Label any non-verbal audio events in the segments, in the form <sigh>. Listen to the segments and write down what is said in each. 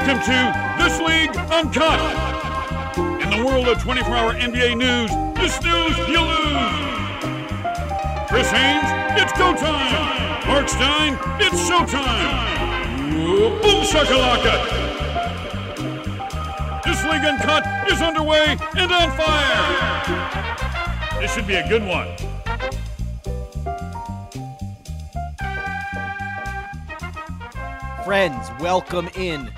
Welcome to This League Uncut. In the world of 24 hour NBA news, this news you lose. Chris Haynes, it's go time. Marc Stein, it's showtime. Boom shakalaka. This League Uncut is underway and on fire. This should be a good one. Friends, welcome in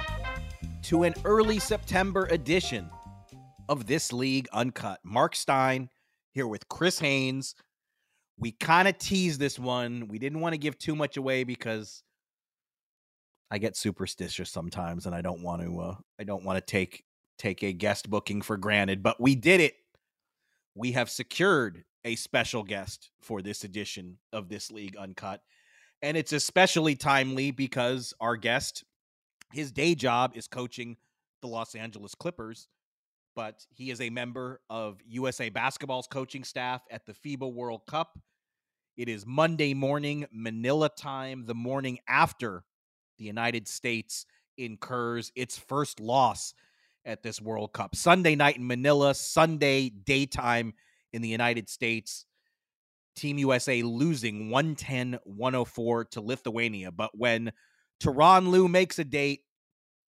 to an early September edition of This League Uncut. Marc Stein here with Chris Haynes. We kind of teased this one. We didn't want to give too much away because I get superstitious sometimes and I don't want to uh, I don't want to take take a guest booking for granted, but we did it. We have secured a special guest for this edition of This League Uncut. And it's especially timely because our guest, his day job is coaching the Los Angeles Clippers, but he is a member of USA Basketball's coaching staff at the FIBA World Cup. It is Monday morning, Manila time, the morning after the United States incurs its first loss at this World Cup. Sunday night in Manila, Sunday daytime in the United States. Team USA losing 110 104 to Lithuania. But when Tyronn Lue makes a date,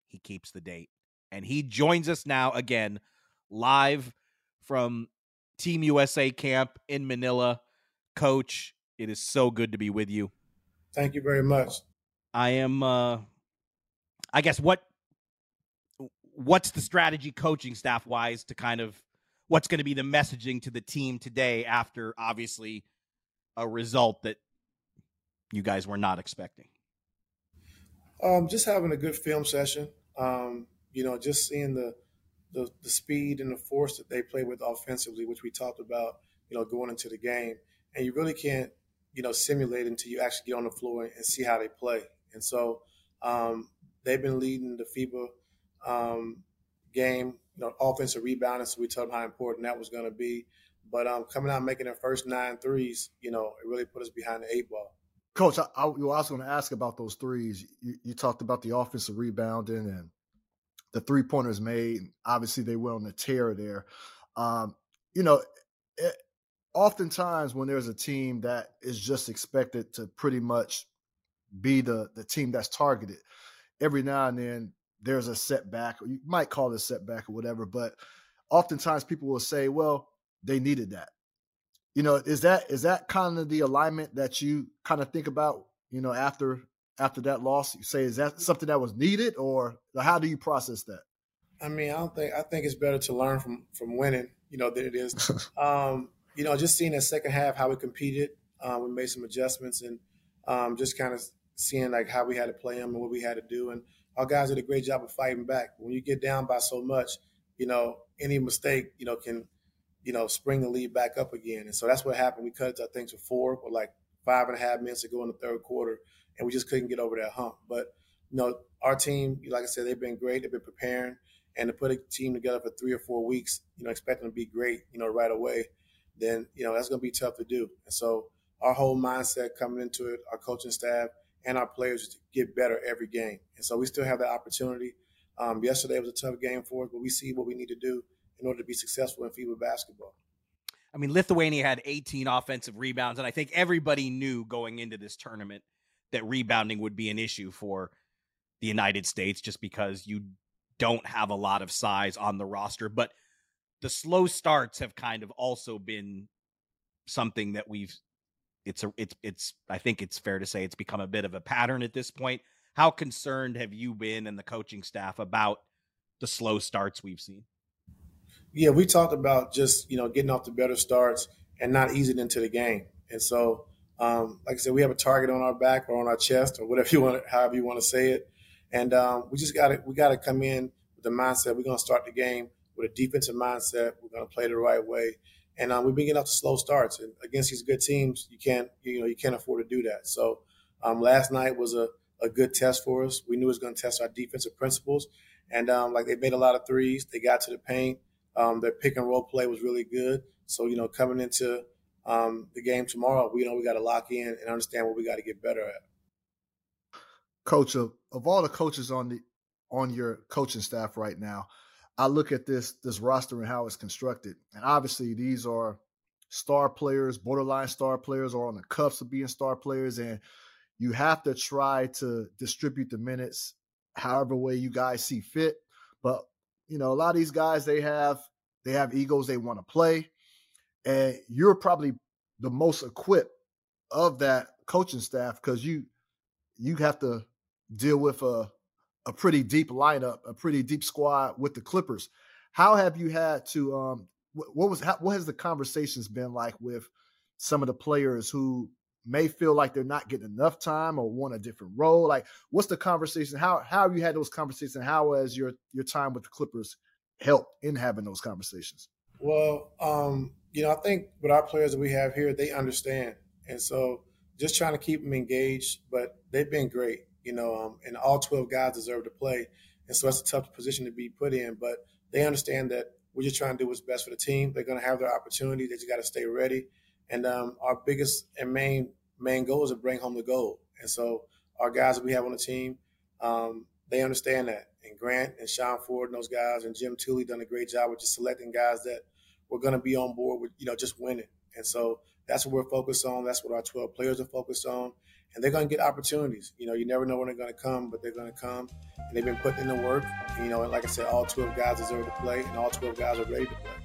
he keeps the date. And he joins us now again, live from Team USA camp in Manila. Coach, it is so good to be with you. Thank you very much. I am uh I guess what what's the strategy coaching staff wise to kind of what's going to be the messaging to the team today after obviously a result that you guys were not expecting? Um, just having a good film session. Um, you know, just seeing the, the, the speed and the force that they play with offensively, which we talked about. You know, going into the game, and you really can't, you know, simulate until you actually get on the floor and see how they play. And so um, they've been leading the FIBA um, game, you know, offensive rebounding. So we told them how important that was going to be. But um, coming out making their first nine threes, you know, it really put us behind the eight ball. Coach, I, I, was going to ask about those threes. You, you, talked about the offensive rebounding and the three pointers made. Obviously, they went on the tear there. Um, you know, it, oftentimes when there's a team that is just expected to pretty much be the the team that's targeted, every now and then there's a setback, you might call it a setback or whatever. But oftentimes people will say, "Well, they needed that." You know, is that is that kind of the alignment that you kind of think about? You know, after after that loss, you say is that something that was needed, or how do you process that? I mean, I don't think I think it's better to learn from from winning, you know, than it is. <laughs> um, you know, just seeing that second half how we competed, um, we made some adjustments and um, just kind of seeing like how we had to play them and what we had to do. And our guys did a great job of fighting back. When you get down by so much, you know, any mistake, you know, can, you know, spring the lead back up again. And so that's what happened. We cut I think to four or like five and a half minutes to go in the third quarter, and we just couldn't get over that hump. But you know, our team, like I said, they've been great. They've been preparing, and to put a team together for three or four weeks, you know, expecting to be great, you know, right away, then you know that's going to be tough to do. And so our whole mindset coming into it, our coaching staff and our players to get better every game. And so we still have that opportunity. Um, yesterday was a tough game for us, but we see what we need to do in order to be successful in FIBA basketball. I mean, Lithuania had 18 offensive rebounds, and I think everybody knew going into this tournament that rebounding would be an issue for the United States just because you don't have a lot of size on the roster. But the slow starts have kind of also been something that we've it's a it's it's I think it's fair to say it's become a bit of a pattern at this point. How concerned have you been and the coaching staff about the slow starts we've seen? Yeah, we talked about just you know getting off the better starts and not easing into the game. And so, um, like I said, we have a target on our back or on our chest or whatever <laughs> you want, however you want to say it. And um, we just got to we got to come in with the mindset we're going to start the game with a defensive mindset. We're going to play the right way, and um, we've been getting off to slow starts. And against these good teams, you can't you know you can't afford to do that. So um, last night was a, a good test for us. We knew it was going to test our defensive principles, and um, like they made a lot of threes. They got to the paint. Um, their pick and roll play was really good. So you know, coming into um, the game tomorrow, we know we got to lock in and understand what we got to get better at. Coach, of, of all the coaches on the on your coaching staff right now, I look at this this roster and how it's constructed, and obviously these are star players, borderline star players, or on the cuffs of being star players, and you have to try to distribute the minutes however way you guys see fit. But you know, a lot of these guys they have they have egos they want to play, and you're probably the most equipped of that coaching staff because you you have to deal with a a pretty deep lineup, a pretty deep squad with the Clippers. How have you had to? Um, what was what has the conversations been like with some of the players who may feel like they're not getting enough time or want a different role? Like, what's the conversation? How how you had those conversations? How has your your time with the Clippers helped in having those conversations? Well, um, you know, I think with our players that we have here, they understand, and so just trying to keep them engaged. But they've been great, you know, um, and all twelve guys deserve to play, and so that's a tough position to be put in. But they understand that we're just trying to do what's best for the team. They're going to have their opportunity. They just got to stay ready. And um, our biggest and main main goal is to bring home the gold. And so our guys that we have on the team, um, they understand that. And Grant and Sean Ford and those guys and Jim Tooley done a great job with just selecting guys that were going to be on board with you know just winning. And so that's what we're focused on. That's what our 12 players are focused on. And they're going to get opportunities. You know, you never know when they're going to come, but they're going to come. And they've been putting in the work. And, you know, and like I said, all 12 guys deserve to play, and all 12 guys are ready to play.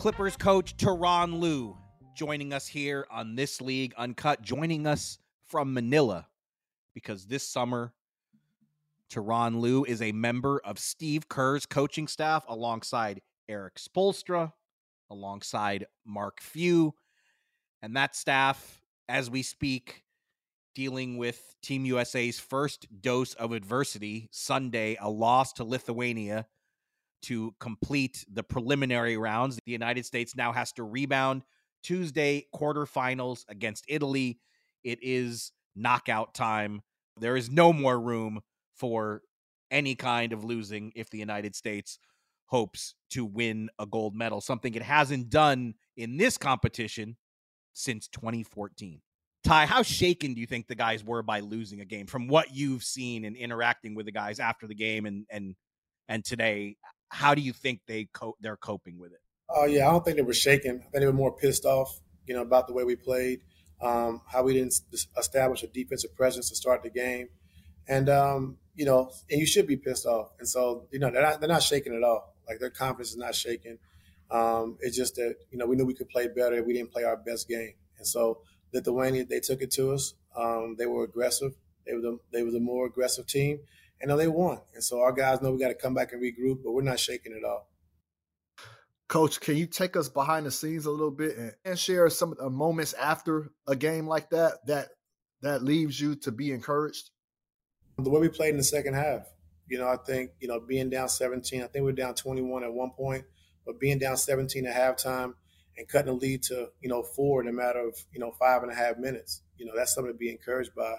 Clippers coach Tyronn Lue joining us here on This League Uncut, joining us from Manila because this summer, Tyronn Lue is a member of Steve Kerr's coaching staff alongside Erik Spoelstra, alongside Mark Few. And that staff, as we speak, dealing with Team USA's first dose of adversity Sunday, a loss to Lithuania to complete the preliminary rounds. The United States now has to rebound Tuesday quarterfinals against Italy. It is knockout time. There is no more room for any kind of losing if the United States hopes to win a gold medal, something it hasn't done in this competition since 2014. Ty, how shaken do you think the guys were by losing a game from what you've seen and interacting with the guys after the game and and and today? How do you think they co- they're coping with it? Oh uh, yeah, I don't think they were shaken. I think they were more pissed off, you know, about the way we played, um, how we didn't establish a defensive presence to start the game, and um, you know, and you should be pissed off. And so, you know, they're not they're not shaking at all. Like their confidence is not shaking. Um, it's just that you know we knew we could play better. We didn't play our best game, and so Lithuania they took it to us. Um, they were aggressive. They were the they were the more aggressive team, and they won. And so our guys know we got to come back and regroup, but we're not shaking at all. Coach, can you take us behind the scenes a little bit and, and share some of the moments after a game like that that that leaves you to be encouraged? The way we played in the second half. You know, I think, you know, being down 17, I think we are down 21 at one point, but being down 17 at halftime and cutting the lead to, you know, four in a matter of, you know, five and a half minutes, you know, that's something to be encouraged by.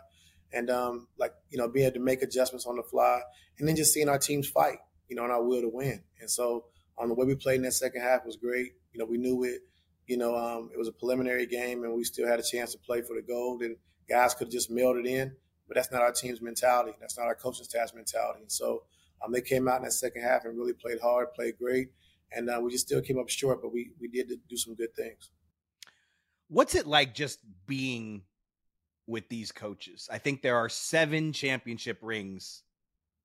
And, um, like, you know, being able to make adjustments on the fly and then just seeing our teams fight, you know, and our will to win. And so, on um, the way we played in that second half was great. You know, we knew it. You know, um, it was a preliminary game, and we still had a chance to play for the gold. And guys could have just mailed it in. But that's not our team's mentality. That's not our coaching staff's mentality. And so um, they came out in that second half and really played hard, played great, and uh, we just still came up short. But we we did do some good things. What's it like just being with these coaches? I think there are seven championship rings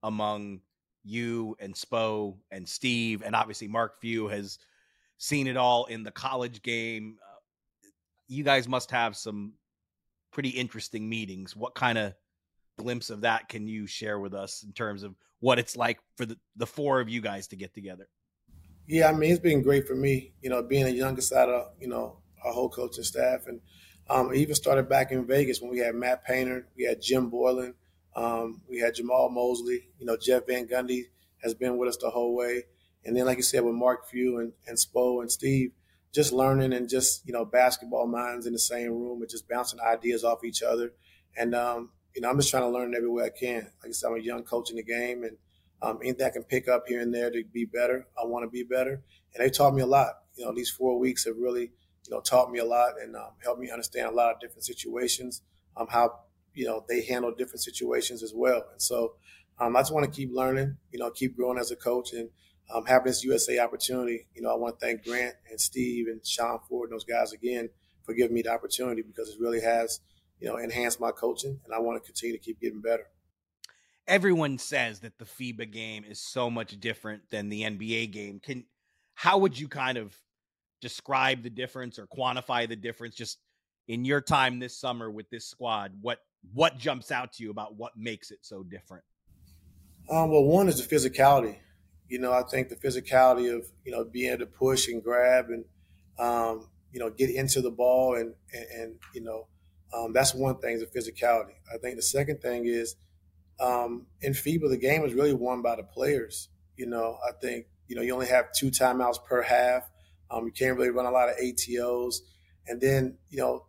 among you and Spo and Steve, and obviously Mark Few has seen it all in the college game. Uh, you guys must have some pretty interesting meetings. What kind of glimpse of that can you share with us in terms of what it's like for the, the four of you guys to get together? Yeah, I mean, it's been great for me, you know, being the youngest out of, you know, our whole coaching staff. And um, even started back in Vegas when we had Matt Painter, we had Jim Boylen, um, we had Jamahl Mosley, you know, Jeff Van Gundy has been with us the whole way. And then, like you said, with Mark Few and, and Spo and Steve, just learning and just, you know, basketball minds in the same room and just bouncing ideas off each other. And, um, you know, I'm just trying to learn every way I can. Like I said, I'm a young coach in the game, and um, anything I can pick up here and there to be better, I want to be better. And they taught me a lot. You know, these four weeks have really, you know, taught me a lot and um, helped me understand a lot of different situations, um, how you know they handle different situations as well. And so um, I just want to keep learning, you know, keep growing as a coach and um, having this USA opportunity. You know, I want to thank Grant and Steve and Sean Ford and those guys again for giving me the opportunity because it really has – you know, enhanced my coaching, and I want to continue to keep getting better. Everyone says that the FIBA game is so much different than the NBA game. Can how would you kind of describe the difference or quantify the difference just in your time this summer with this squad? What what jumps out to you about what makes it so different? Um, well, one is the physicality. You know, I think the physicality of you know being able to push and grab and um, you know get into the ball and, and, and you know um, that's one thing, is the physicality. I think the second thing is um, in FIBA, the game is really won by the players. You know, I think, you know, you only have two timeouts per half. Um, you can't really run a lot of ATOs. And then, you know,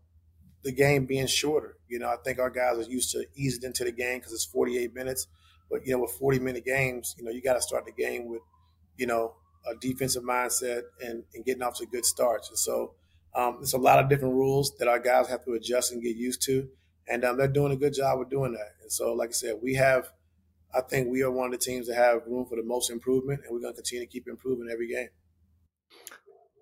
the game being shorter. You know, I think our guys are used to easing into the game because it's 48 minutes. But, you know, with 40 minute games, you know, you got to start the game with, you know, a defensive mindset and, and getting off to good starts. And so, um, there's a lot of different rules that our guys have to adjust and get used to, and um, they're doing a good job of doing that. And so, like I said, we have, I think we are one of the teams that have room for the most improvement, and we're going to continue to keep improving every game.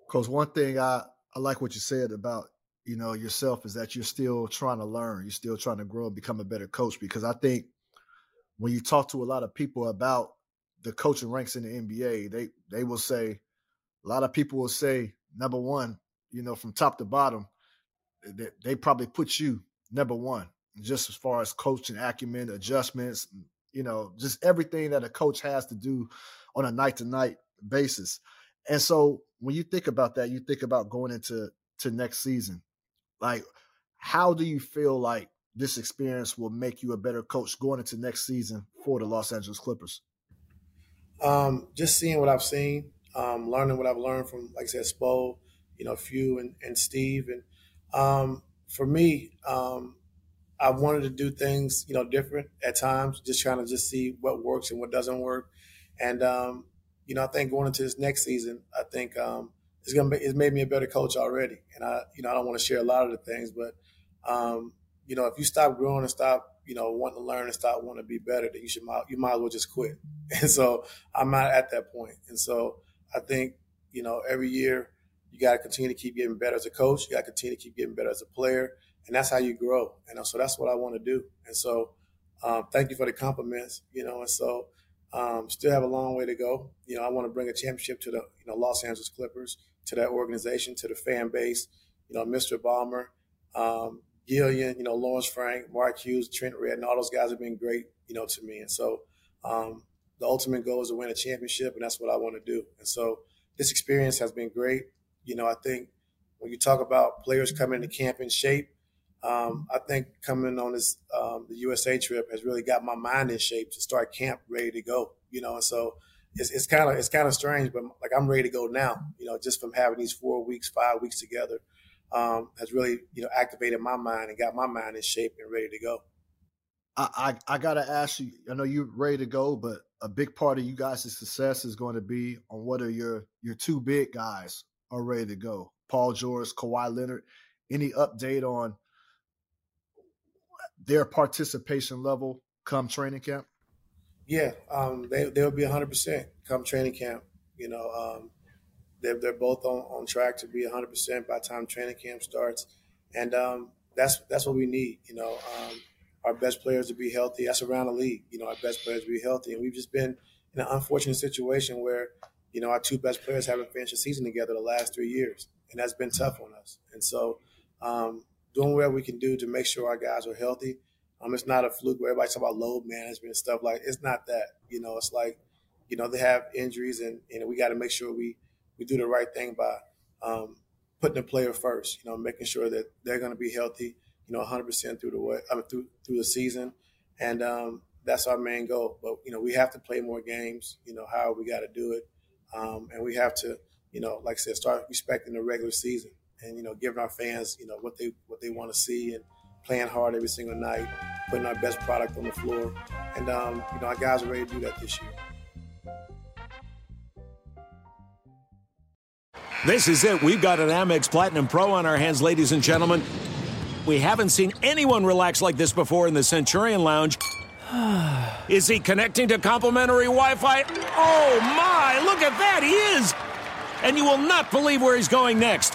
Because one thing I, I like what you said about you know yourself is that you're still trying to learn, you're still trying to grow and become a better coach. Because I think when you talk to a lot of people about the coaching ranks in the NBA, they they will say a lot of people will say number one you know, from top to bottom, eh, they, they probably put you number one, just as far as coaching acumen, adjustments, you know, just everything that a coach has to do on a night to night basis. And so when you think about that, you think about going into to next season. Like, how do you feel like this experience will make you a better coach going into next season for the Los Angeles Clippers? Um, just seeing what I've seen, um, learning what I've learned from, like I said, Spo, you know, Few and, and Steve. And um, for me, um, I wanted to do things, you know, different at times, just trying to just see what works and what doesn't work. And, um, you know, I think going into this next season, I think um, it's gonna be, it's made me a better coach already. And I, you know, I don't want to share a lot of the things, but um, you know, if you stop growing and stop, you know, wanting to learn and stop wanting to be better, then you should you might as well just quit. <laughs> And so I'm not at that point. And so I think, you know, every year you got to continue to keep getting better as a coach. You got to continue to keep getting better as a player, and that's how you grow. And so that's what I want to do. And so, um, thank you for the compliments. You know, and so um, still have a long way to go. You know, I want to bring a championship to the you know Los Angeles Clippers, to that organization, to the fan base. You know, Mr. Ballmer, um, Gillian, you know, Lawrence Frank, Mark Hughes, Trent Redden, all those guys have been great, you know, to me. And so um, the ultimate goal is to win a championship, and that's what I want to do. And so this experience has been great. You know, I think when you talk about players coming to camp in shape, um, I think coming on this um, the USA trip has really got my mind in shape to start camp ready to go. You know, and so it's kind of it's kind of strange, but like I'm ready to go now. You know, just from having these four weeks, five weeks together um, has really you know activated my mind and got my mind in shape and ready to go. I, I, I gotta ask you. I know you're ready to go, but a big part of you guys' success is going to be on whether your your two big guys are ready to go. Paul George, Kawhi Leonard. Any update on their participation level come training camp? Yeah, um, they they'll be 100 percent come training camp. You know, um, they're, they're both on, on track to be 100% by the time training camp starts. And um, that's that's what we need. You know, um, our best players to be healthy. That's around the league. You know, our best players to be healthy. And we've just been in an unfortunate situation where, you know, our two best players haven't finished a season together the last three years. And that's been tough on us. And so um, doing whatever we can do to make sure our guys are healthy. Um, it's not a fluke where everybody talk about load management and stuff like it's not that. You know, it's like, you know, they have injuries and, and we got to make sure we we do the right thing by um, putting the player first. You know, making sure that they're going to be healthy. You know, 100 percent through the way, I mean, through through the season, and um, that's our main goal. But you know, we have to play more games. You know, how we got to do it, um, and we have to, you know, like I said, start respecting the regular season, and you know, giving our fans, you know, what they what they want to see, and playing hard every single night, putting our best product on the floor, and um, you know, our guys are ready to do that this year. This is it. We've got an Amex Platinum Pro on our hands, ladies and gentlemen. We haven't seen anyone relax like this before in the Centurion Lounge. <sighs> Is he connecting to complimentary Wi Fi? Oh my, look at that, he is! And you will not believe where he's going next.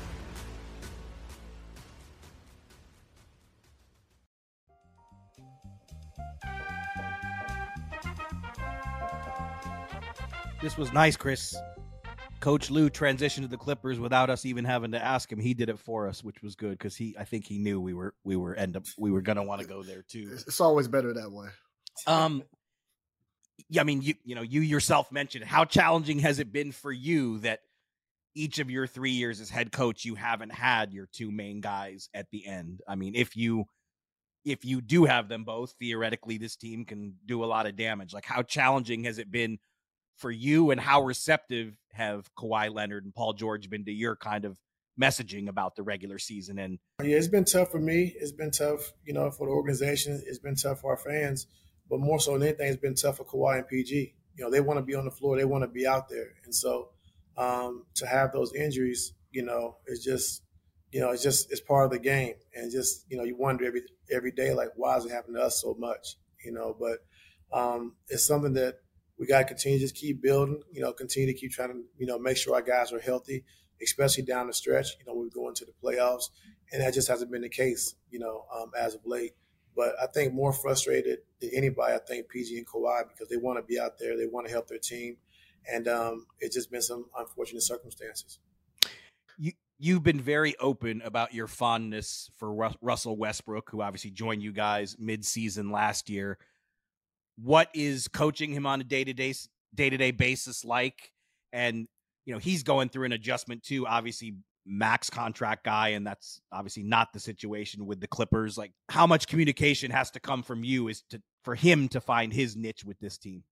This was nice, Chris. Coach Lue transitioned to the Clippers without us even having to ask him. He did it for us, which was good because he, I think he knew we were we were end up we were gonna want to go there too. It's always better that way. Um, yeah, I mean, you you know, you yourself mentioned how challenging has it been for you that each of your three years as head coach, you haven't had your two main guys at the end. I mean, if you if you do have them both, theoretically, this team can do a lot of damage. Like, how challenging has it been for you, and how receptive have Kawhi Leonard and Paul George been to your kind of messaging about the regular season. And yeah, it's been tough for me. It's been tough, you know, for the organization. It's been tough for our fans, but more so than anything, it's been tough for Kawhi and PG. You know, they want to be on the floor. They want to be out there, and so um, to have those injuries, you know, it's just, you know, it's just it's part of the game, and just you know, you wonder every every day like, why is it happening to us so much? You know, but um, it's something that we got to continue to just keep building. You know, continue to keep trying to you know make sure our guys are healthy, especially down the stretch. You know, when we go into the playoffs, and that just hasn't been the case. You know, um, as of late. But I think more frustrated than anybody, I think PG and Kawhi because they want to be out there, they want to help their team, and um, it's just been some unfortunate circumstances. You you've been very open about your fondness for Russell Westbrook, who obviously joined you guys mid-season last year. What is coaching him on a day-to-day day-to-day basis like? And you know he's going through an adjustment too. Obviously, max contract guy, and that's obviously not the situation with the Clippers. Like, how much communication has to come from you is to for him to find his niche with this team?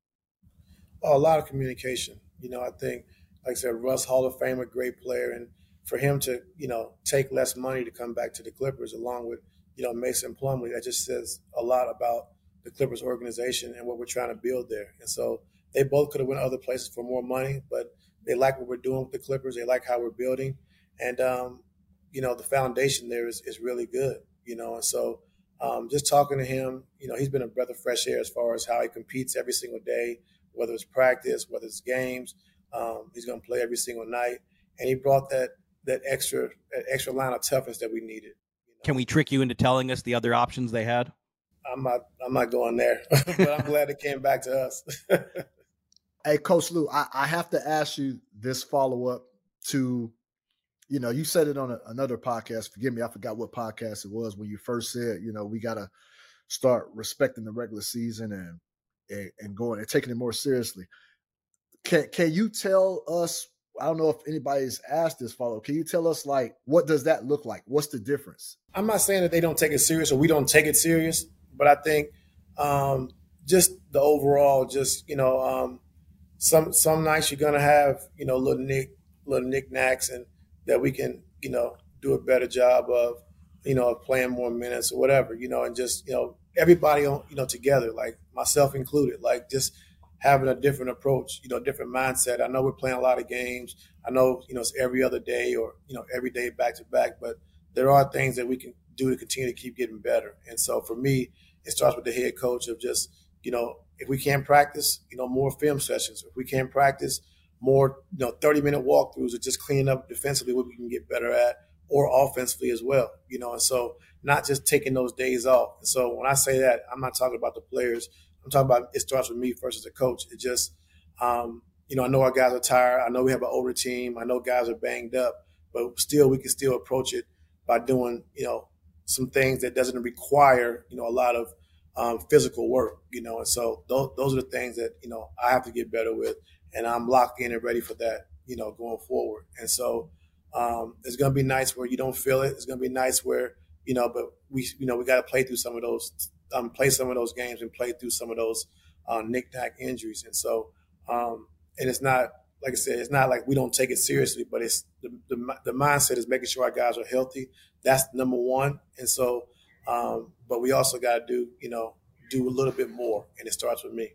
Oh, a lot of communication. You know, I think, like I said, Russ Hall of Fame, a great player, and for him to you know take less money to come back to the Clippers, along with you know Mason Plumlee, that just says a lot about the Clippers organization and what we're trying to build there. And so they both could have went other places for more money, but they like what we're doing with the Clippers. They like how we're building, and um, you know the foundation there is, is really good. You know, and so um, just talking to him, you know, he's been a breath of fresh air as far as how he competes every single day, whether it's practice, whether it's games. Um, he's going to play every single night, and he brought that that extra that extra line of toughness that we needed. You know? Can we trick you into telling us the other options they had? I'm not. I'm not going there, <laughs> but I'm glad it came back to us. <laughs> hey, Coach Lue, I, I have to ask you this follow up to you know, you said it on a, another podcast. Forgive me, I forgot what podcast it was when you first said, you know, we got to start respecting the regular season and, and and going and taking it more seriously. Can can you tell us? I don't know if anybody's asked this follow. Can you tell us like what does that look like? What's the difference? I'm not saying that they don't take it serious or we don't take it serious, but I think um, just the overall, just you know, um, some some nights you're gonna have you know little nick little knickknacks and that we can, you know, do a better job of, you know, playing more minutes or whatever, you know, and just, you know, everybody on, you know, together, like myself included, like just having a different approach, you know, different mindset. I know we're playing a lot of games. I know, you know, it's every other day or, you know, every day back to back, but there are things that we can do to continue to keep getting better. And so for me, it starts with the head coach of just, you know, if we can't practice, you know, more film sessions. If we can't practice, more, you know, 30 minute walkthroughs or just cleaning up defensively what we can get better at or offensively as well, you know, and so not just taking those days off. And so when I say that, I'm not talking about the players. I'm talking about it starts with me first as a coach. It just, um, you know, I know our guys are tired. I know we have an older team. I know guys are banged up, but still we can still approach it by doing, you know, some things that doesn't require, you know, a lot of um, physical work, you know. And so those, those are the things that, you know, I have to get better with and I'm locked in and ready for that, you know, going forward. And so um, it's going to be nice where you don't feel it. It's going to be nice where you know, but we you know we got to play through some of those, um, play some of those games and play through some of those uh, knick-knack injuries. And so, um, and it's not like I said, it's not like we don't take it seriously, but it's the, the, the mindset is making sure our guys are healthy. That's number one. And so, um, but we also got to do, you know, do a little bit more, and it starts with me.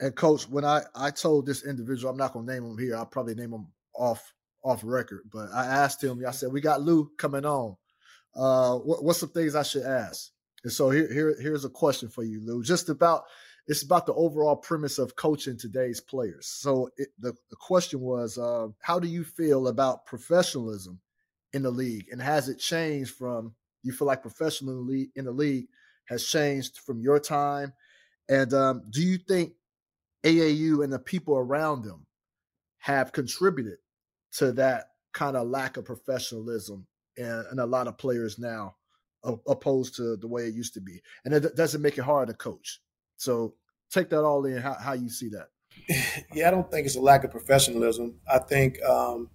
And coach, when I I told this individual, I'm not gonna name him here. I'll probably name him off off record. But I asked him. I said, "We got Lue coming on. Uh, what, what's some things I should ask?" And so here, here here's a question for you, Lue, Just about it's about the overall premise of coaching today's players. So it, the the question was, uh, how do you feel about professionalism in the league, and has it changed from? You feel like professionally in the league has changed from your time, and um, do you think AAU and the people around them have contributed to that kind of lack of professionalism and, a lot of players now opposed to the way it used to be. And it doesn't make it hard to coach. So take that all in, how, how you see that. <laughs> Yeah, I don't think it's a lack of professionalism. I think um,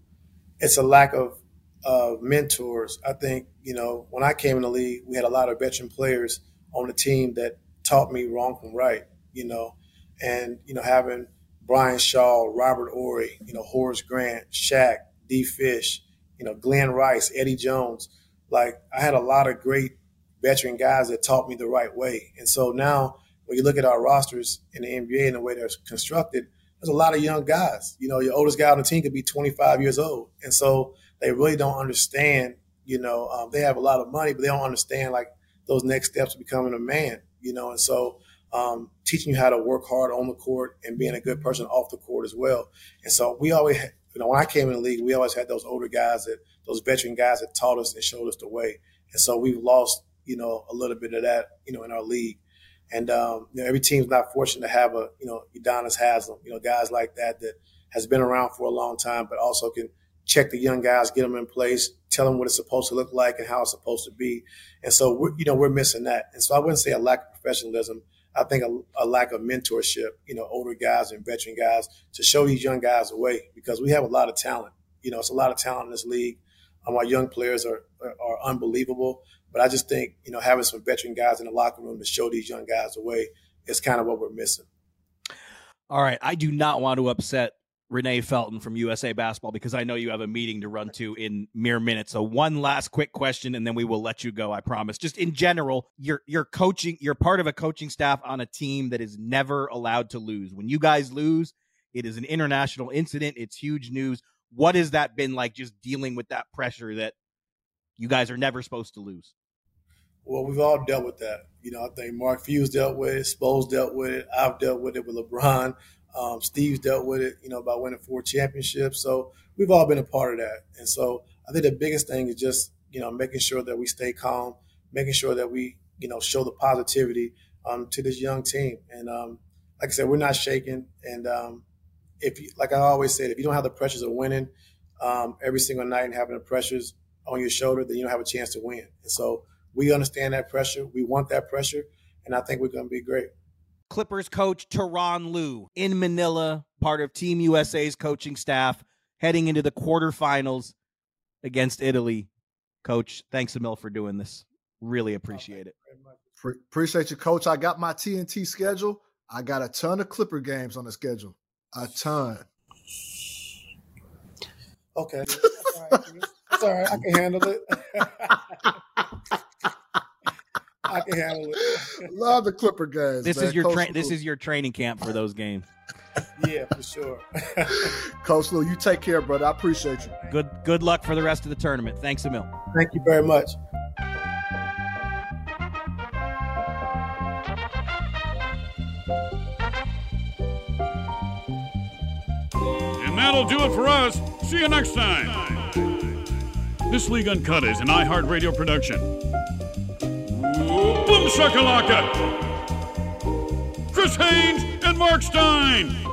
it's a lack of uh, mentors. I think, you know, when I came in the league, we had a lot of veteran players on the team that taught me wrong from right, you know and you know having Brian Shaw, Robert Horry, you know Horace Grant, Shaq, D. Fish, you know, Glen Rice, Eddie Jones. Like I had a lot of great veteran guys that taught me the right way. And so now when you look at our rosters in the NBA and the way they're constructed, there's a lot of young guys. You know, your oldest guy on the team could be 25 years old. And so they really don't understand, you know, um, they have a lot of money, but they don't understand like those next steps of becoming a man, you know. And so um, teaching you how to work hard on the court and being a good person off the court as well. And so we always, you know, when I came in the league, we always had those older guys that, those veteran guys that taught us and showed us the way. And so we've lost, you know, a little bit of that, you know, in our league. And um, you know, every team's not fortunate to have a, you know, Udonis Haslem, you know, guys like that that has been around for a long time, but also can check the young guys, get them in place, tell them what it's supposed to look like and how it's supposed to be. And so, we're, you know, we're missing that. And so I wouldn't say a lack of professionalism. I think a, a, lack of mentorship, you know, older guys and veteran guys to show these young guys the way because we have a lot of talent. You know, it's a lot of talent in this league. Um, our young players are, are, are unbelievable. But I just think, you know, having some veteran guys in the locker room to show these young guys the way is kind of what we're missing. All right. I do not want to upset Renee Felton from USA Basketball because I know you have a meeting to run to in mere minutes. So one last quick question and then we will let you go, I promise. Just in general, you're you're coaching, you're part of a coaching staff on a team that is never allowed to lose. When you guys lose, it is an international incident. It's huge news. What has that been like just dealing with that pressure that you guys are never supposed to lose? Well, we've all dealt with that. You know, I think Mark Few dealt with it, Spo's dealt with it, I've dealt with it with LeBron. Um, Steve's dealt with it, you know, by winning four championships. So we've all been a part of that. And so I think the biggest thing is just, you know, making sure that we stay calm, making sure that we, you know, show the positivity um, to this young team. And um, like I said, we're not shaking. And um, if, you, like I always said, if you don't have the pressures of winning um, every single night and having the pressures on your shoulder, then you don't have a chance to win. And so we understand that pressure. We want that pressure. And I think we're going to be great. Clippers coach Tyronn Lue in Manila, part of Team USA's coaching staff, heading into the quarterfinals against Italy. Coach, thanks a mil for doing this. Really oh, appreciate it. Pre- appreciate you, Coach. I got my TNT schedule. I got a ton of Clipper games on the schedule. A ton. Okay. That's all right. That's all right. I can handle it. <laughs> I can handle it. <laughs> Love the Clipper guys. This man. is your Coach tra- this is your training camp for those games. Yeah, for sure. <laughs> Coach Lue. You take care, brother. I appreciate you. Good good luck for the rest of the tournament. Thanks Emil. Thank you very much. And that'll do it for us. See you next time. This League Uncut is an iHeartRadio production. Boom shakalaka! Chris Haynes and Marc Stein.